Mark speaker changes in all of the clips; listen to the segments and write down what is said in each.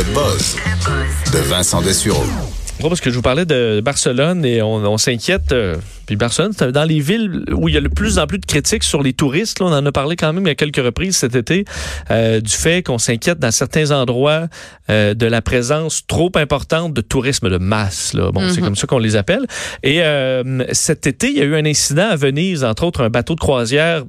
Speaker 1: Le buzz de Vincent Dessureau.
Speaker 2: parce que je vous parlais de Barcelone et on, s'inquiète. Euh, puis Barcelone, c'est dans les villes où il y a le plus en plus de critiques sur les touristes. Là, on en a parlé quand même à quelques reprises cet été euh, du fait qu'on s'inquiète dans certains endroits euh, de la présence trop importante de tourisme de masse. Là. Bon, c'est mhm. comme ça qu'on les appelle. Et cet été, il y a eu un incident à Venise, entre autres un bateau de croisière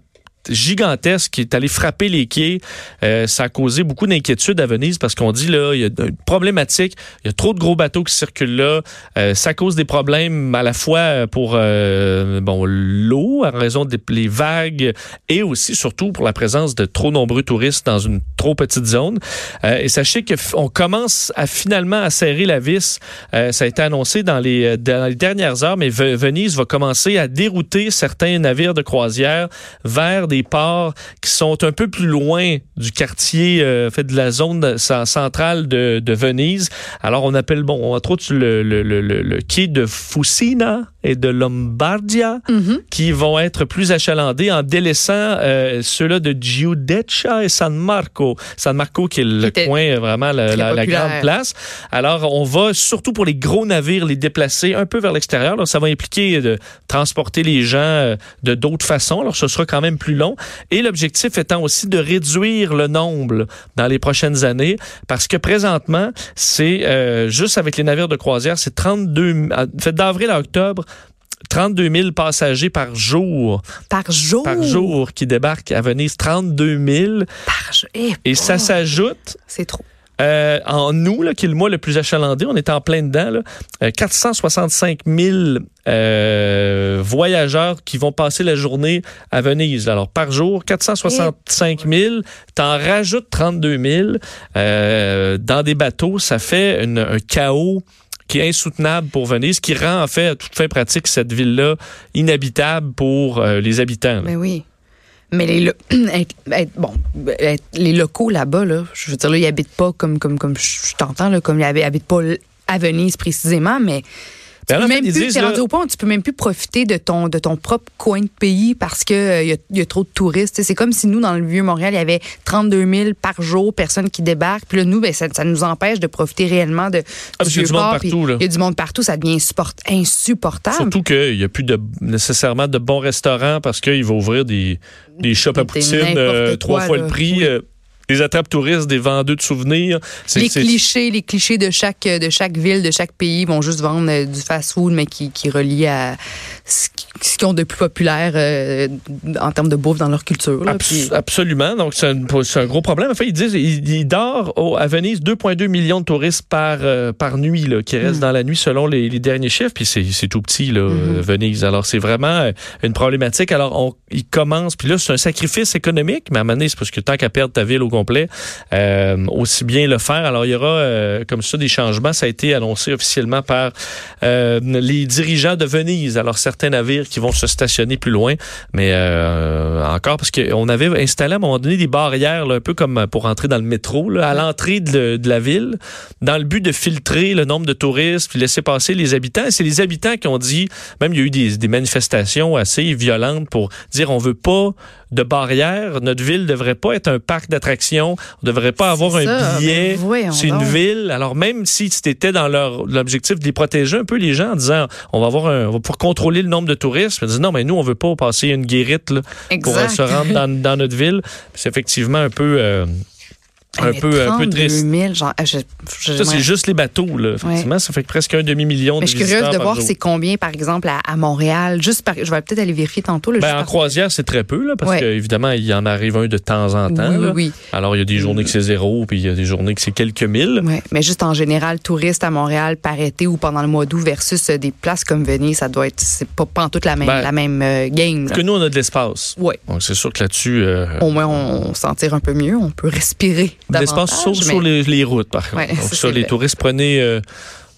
Speaker 2: gigantesque qui est allé frapper les quais. Euh, ça a causé beaucoup d'inquiétude à Venise parce qu'on dit là, il y a une problématique, il y a trop de gros bateaux qui circulent là. Euh, ça cause des problèmes à la fois pour euh, bon l'eau en raison des vagues et aussi surtout pour la présence de trop nombreux touristes dans une trop petite zone. et sachez qu'on commence à finalement à serrer la vis. ça a été annoncé dans les, dans les dernières heures, mais Venise va commencer à dérouter certains navires de croisière vers des ports qui sont un peu plus loin du quartier, euh, fait de la zone centrale de, de, Venise. Alors on appelle, bon, entre autres le, le, le, le quai de Fusina et de Lombardia mhm. qui vont être plus achalandés en délaissant euh, ceux-là de Giudeccia et San Marco. San Marco qui est le coin, euh, vraiment la, la, grande place. Alors on va surtout pour les gros navires les déplacer un peu vers l'extérieur. Ça va impliquer de transporter les gens de d'autres façons. Alors ce sera quand même plus et l'objectif étant aussi de réduire le nombre dans les prochaines années, parce que présentement, c'est euh, juste avec les navires de croisière, c'est 32, fait d'avril à octobre, 32 000 passagers par jour.
Speaker 3: Par jour?
Speaker 2: Par jour qui débarquent à Venise. 32 000.
Speaker 3: Par jour. Eh,
Speaker 2: et ça s'ajoute.
Speaker 3: C'est trop.
Speaker 2: Euh, en août, là, qui est le mois le plus achalandé, on est en plein dedans, là, 465 euh, 000 euh, voyageurs qui vont passer la journée à Venise. Alors, par jour, 465 000, t'en rajoutes 32 000 euh, dans des bateaux, ça fait un chaos qui est insoutenable pour Venise, qui rend en fait à toute fin pratique cette ville-là inhabitable pour les habitants.
Speaker 3: Mais oui. Mais les, bon, les locaux là-bas, là, je veux dire, là, ils habitent pas comme, comme, comme je t'entends, comme ils habitent pas à Venise précisément, mais tu peux, même plus, rendu au point tu peux même plus profiter de ton, de ton propre coin de pays parce qu'il euh, y, a, y, a trop de touristes. C'est comme si nous, dans le Vieux-Montréal, il y avait 32 000 par jour personnes qui débarquent. Puis là, nous, ben, ça, ça, nous empêche de profiter réellement de,
Speaker 2: ah, du, du monde partout.
Speaker 3: Il y a du monde partout. Ça devient insupportable.
Speaker 2: Surtout qu'il n'y a plus de, nécessairement de bons restaurants parce qu'il va ouvrir des, des shops à poutine euh, trois fois le prix. Euh, des attrapes touristes, des vendeurs de souvenirs.
Speaker 3: Les clichés, les clichés de chaque de chaque ville, de chaque pays vont juste vendre euh, du fast-food, mais qui, qui relie à ce qu'ils ont de plus populaire euh, en termes de bouffe dans leur culture.
Speaker 2: Absolument. Donc, c'est un, gros problème. En fait, ils disent il, dort à Venise 2,2 millions de touristes par, euh, par nuit là, qui restent mm. dans la nuit selon les, derniers chiffres. Puis c'est tout petit, là, mm-hmm. Venise. Alors, c'est vraiment une problématique. Alors, on, ils commencent. Puis là, c'est un sacrifice économique, mais à un moment donné, c'est parce que tant qu'à perdre ta ville au complet, euh, aussi bien le faire. Alors, il y aura euh, comme ça des changements. Ça a été annoncé officiellement par euh, les dirigeants de Venise. Alors, certains navires qui vont se stationner plus loin, mais encore parce qu'on avait installé à un moment donné des barrières, un peu comme pour entrer dans le métro, là, à l'entrée de, la ville, dans le but de filtrer le nombre de touristes, puis laisser passer les habitants. c'est les habitants qui ont dit, même il y a eu des, des manifestations assez violentes pour dire on veut pas de barrières. Notre ville devrait pas être un parc d'attractions. On devrait pas avoir un billet. C'est une ville. Alors même si c'était dans leur l'objectif de les protéger un peu les gens en disant on va avoir un, on va pouvoir contrôler le nombre de touristes. Ils disent non mais nous on veut pas passer une guérite là, pour se rendre dans, dans notre ville. C'est effectivement un peu euh, un peu, un peu triste.
Speaker 3: 000, genre,
Speaker 2: je, ça, c'est juste les bateaux, là. Effectivement, ça fait presque un demi-million de
Speaker 3: Je suis curieuse de voir c'est combien, par exemple, à, Montréal. Juste par, je vais peut-être aller vérifier tantôt. Là,
Speaker 2: ben, en croisière, c'est très peu, là, parce qu'évidemment, il y en arrive un de temps en temps. Oui, oui. Alors, il y a des journées que c'est zéro, puis il y a des journées que c'est quelques mille.
Speaker 3: Oui, mais juste en général, touriste à Montréal par été ou pendant le mois d'août versus euh, des places comme Venise, ça doit être, c'est pas, pas en toute la même, ben, la même euh, game.
Speaker 2: Parce que nous, on a de l'espace.
Speaker 3: Oui.
Speaker 2: Donc, c'est sûr que là-dessus. Euh,
Speaker 3: Au moins, on, s'en tire un peu mieux. On peut respirer.
Speaker 2: L'espace sur les, routes, par contre. Donc, ça, les touristes, prenez. Euh,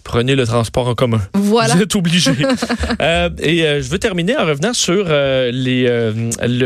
Speaker 2: prenez le transport en commun.
Speaker 3: Voilà.
Speaker 2: Vous êtes obligés. euh, et euh, je veux terminer en revenant sur euh, les,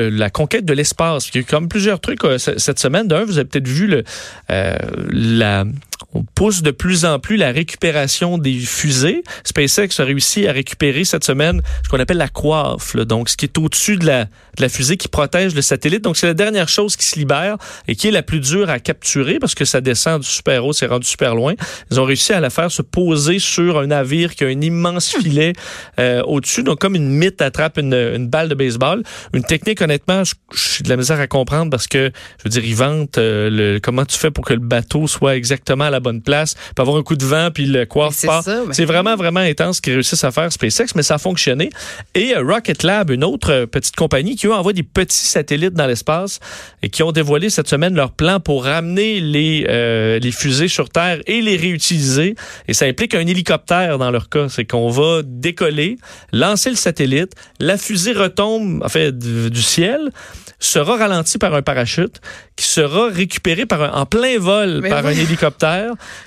Speaker 2: la conquête de l'espace. Il y a eu comme plusieurs trucs cette semaine. D'un, vous avez peut-être vu le, la, on pousse de plus en plus la récupération des fusées. SpaceX a réussi à récupérer cette semaine ce qu'on appelle la coiffe, donc ce qui est au-dessus de la, fusée qui protège le satellite. Donc c'est la dernière chose qui se libère et qui est la plus dure à capturer parce que ça descend du super haut, c'est rendu super loin. Ils ont réussi à la faire se poser sur un navire qui a un immense filet euh, au-dessus, donc comme une mythe attrape une, une, balle de baseball. Une technique, honnêtement, j'ai de la misère à comprendre parce que, je veux dire, ils vantent euh, le, comment tu fais pour que le bateau soit exactement à la bonne place, peut avoir un coup de vent puis le coiffe pas. C'est vraiment, vraiment intense ce qu'ils réussissent à faire SpaceX, mais ça a fonctionné. Et euh, Rocket Lab, une autre petite compagnie qui, eux, envoie des petits satellites dans l'espace et qui ont dévoilé cette semaine leur plan pour ramener les, les fusées sur Terre et les réutiliser. Et ça implique un hélicoptère dans leur cas. C'est qu'on va décoller, lancer le satellite, la fusée retombe en fait, du, ciel, sera ralentie par un parachute, qui sera récupéré par en plein vol par un hélicoptère,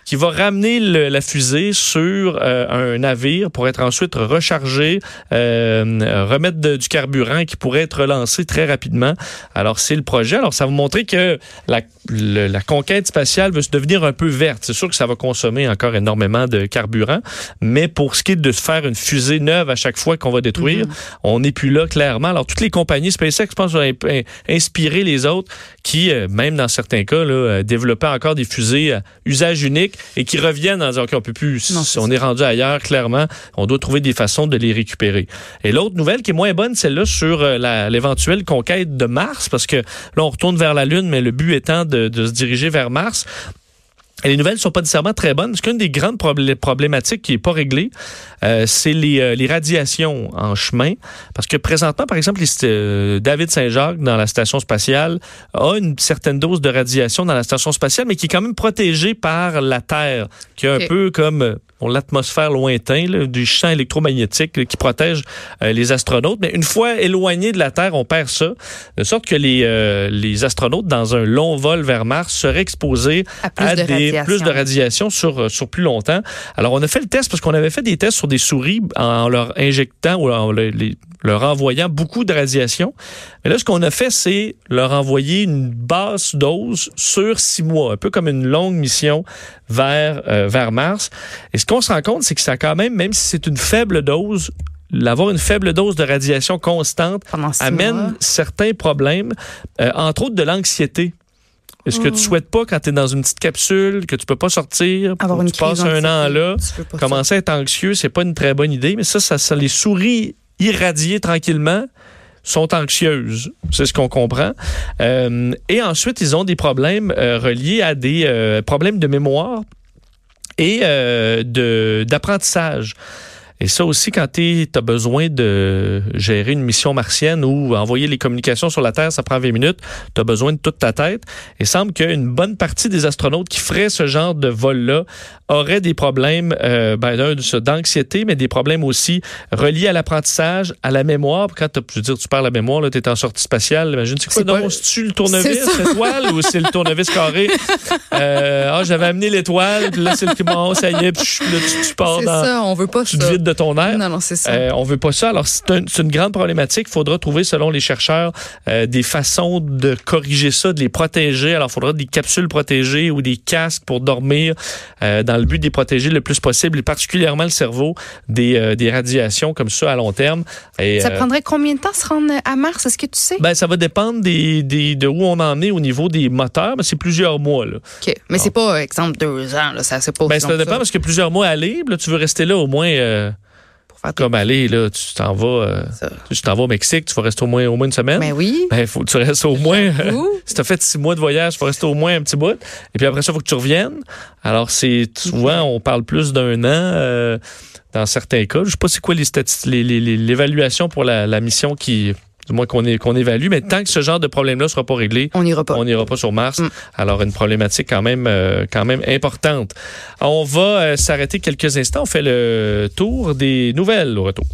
Speaker 2: qui va ramener la fusée sur euh, un navire pour être ensuite rechargé, euh, remettre du carburant qui pourrait être lancé très rapidement. Alors c'est le projet. Alors ça va vous montrer que la, la conquête spatiale veut se devenir un peu verte. C'est sûr que ça va consommer encore énormément de carburant, mais pour ce qui est de faire une fusée neuve à chaque fois qu'on va détruire, mhm. on n'est plus là clairement. Alors toutes les compagnies SpaceX, je pense, vont inspirer les autres qui, euh, même dans certains cas, là, développaient encore des fusées à usage unique et qui reviennent en disant OK, on peut plus, on est rendu ailleurs, clairement, on doit trouver des façons de les récupérer. Et l'autre nouvelle qui est moins bonne, celle-là sur euh, l'éventuelle conquête de Mars, parce que là, on retourne vers la Lune, mais le but étant de, de se diriger vers Mars. Et les nouvelles sont pas nécessairement très bonnes. Parce qu'une des grandes problématiques qui est pas réglée, euh, c'est les, euh, les, radiations en chemin. Parce que présentement, par exemple, euh, David Saint-Jacques, dans la station spatiale, a une certaine dose de radiation dans la station spatiale, mais qui est quand même protégée par la Terre, qui est un peu comme l'atmosphère lointain du champ électromagnétique qui protège euh, les astronautes. Mais une fois éloignés de la Terre, on perd ça, de sorte que les, euh, les astronautes, dans un long vol vers Mars, seraient exposés à, des, plus de radiation sur, euh, sur plus longtemps. Alors, on a fait le test parce qu'on avait fait des tests sur des souris en leur injectant ou en les, leur envoyant beaucoup de radiation. Mais là, ce qu'on a fait, c'est leur envoyer une basse dose sur six mois, un peu comme une longue mission vers, vers Mars. Et ce qu'on se rend compte, c'est que ça quand même, même si c'est une faible dose, l'avoir une faible dose de radiation constante amène certains problèmes, euh, entre autres de l'anxiété. Est-ce que tu hmm. souhaites pas, quand tu es dans une petite capsule, que tu peux pas sortir, Avoir tu passes un an là, commencer à être anxieux, c'est pas une très bonne idée, mais ça, ça, ça les souris irradiées tranquillement sont anxieuses. C'est ce qu'on comprend. Euh, et ensuite, ils ont des problèmes euh, reliés à des problèmes de mémoire et euh, d'apprentissage. Et ça aussi, quand tu as besoin de gérer une mission martienne ou envoyer les communications sur la Terre, ça prend 20 minutes, tu as besoin de toute ta tête. Il semble qu'une bonne partie des astronautes qui feraient ce genre de vol-là auraient des problèmes euh, ben, d'anxiété, mais des problèmes aussi reliés à l'apprentissage, à la mémoire. Quand je veux dire, tu parles la mémoire, tu es en sortie spatiale, imagine, c'est quoi? Non, c'est-tu le tournevis, l'étoile, ou c'est le tournevis carré? Euh, ah, j'avais amené l'étoile, puis là, c'est le bon, ça y est, puis là, tu, pars dans...
Speaker 3: ça, on veut pas
Speaker 2: tu ça de ton air.
Speaker 3: Non, non, c'est ça.
Speaker 2: Euh, on veut pas ça. Alors, c'est une grande problématique. Il faudra trouver, selon les chercheurs, euh, des façons de corriger ça, de les protéger. Alors, il faudra des capsules protégées ou des casques pour dormir euh, dans le but de les protéger le plus possible, et particulièrement le cerveau des, euh, des radiations comme ça à long terme.
Speaker 3: Et, ça prendrait combien de temps se rendre à Mars? Est-ce que tu sais?
Speaker 2: Ben, ça va dépendre des, des, de où on en est au niveau des moteurs, mais c'est plusieurs mois. Là.
Speaker 3: OK. Mais c'est pas, exemple, deux ans. Là. Ça, pas
Speaker 2: ben, ça dépend parce que plusieurs mois à libre. Là, tu veux rester là au moins comme aller, là, tu t'en vas, euh, tu t'en vas au Mexique, tu vas rester au moins, au moins une semaine.
Speaker 3: Ben oui.
Speaker 2: Ben, faut que tu restes au moins, si t'as fait six mois de voyage, il faut rester au moins un petit bout. Et puis après ça, il faut que tu reviennes. Alors, c'est, souvent, on parle plus d'un an, euh, dans certains cas. Je sais pas c'est quoi les statistiques, l'évaluation pour la, la mission qui, du moins qu'on qu'on évalue. Mais tant que ce genre de problème-là ne sera pas réglé,
Speaker 3: on n'ira pas.
Speaker 2: On n'ira pas sur Mars. Mm. Alors, une problématique quand même, euh, quand même importante. On va euh, s'arrêter quelques instants. On fait le tour des nouvelles au retour.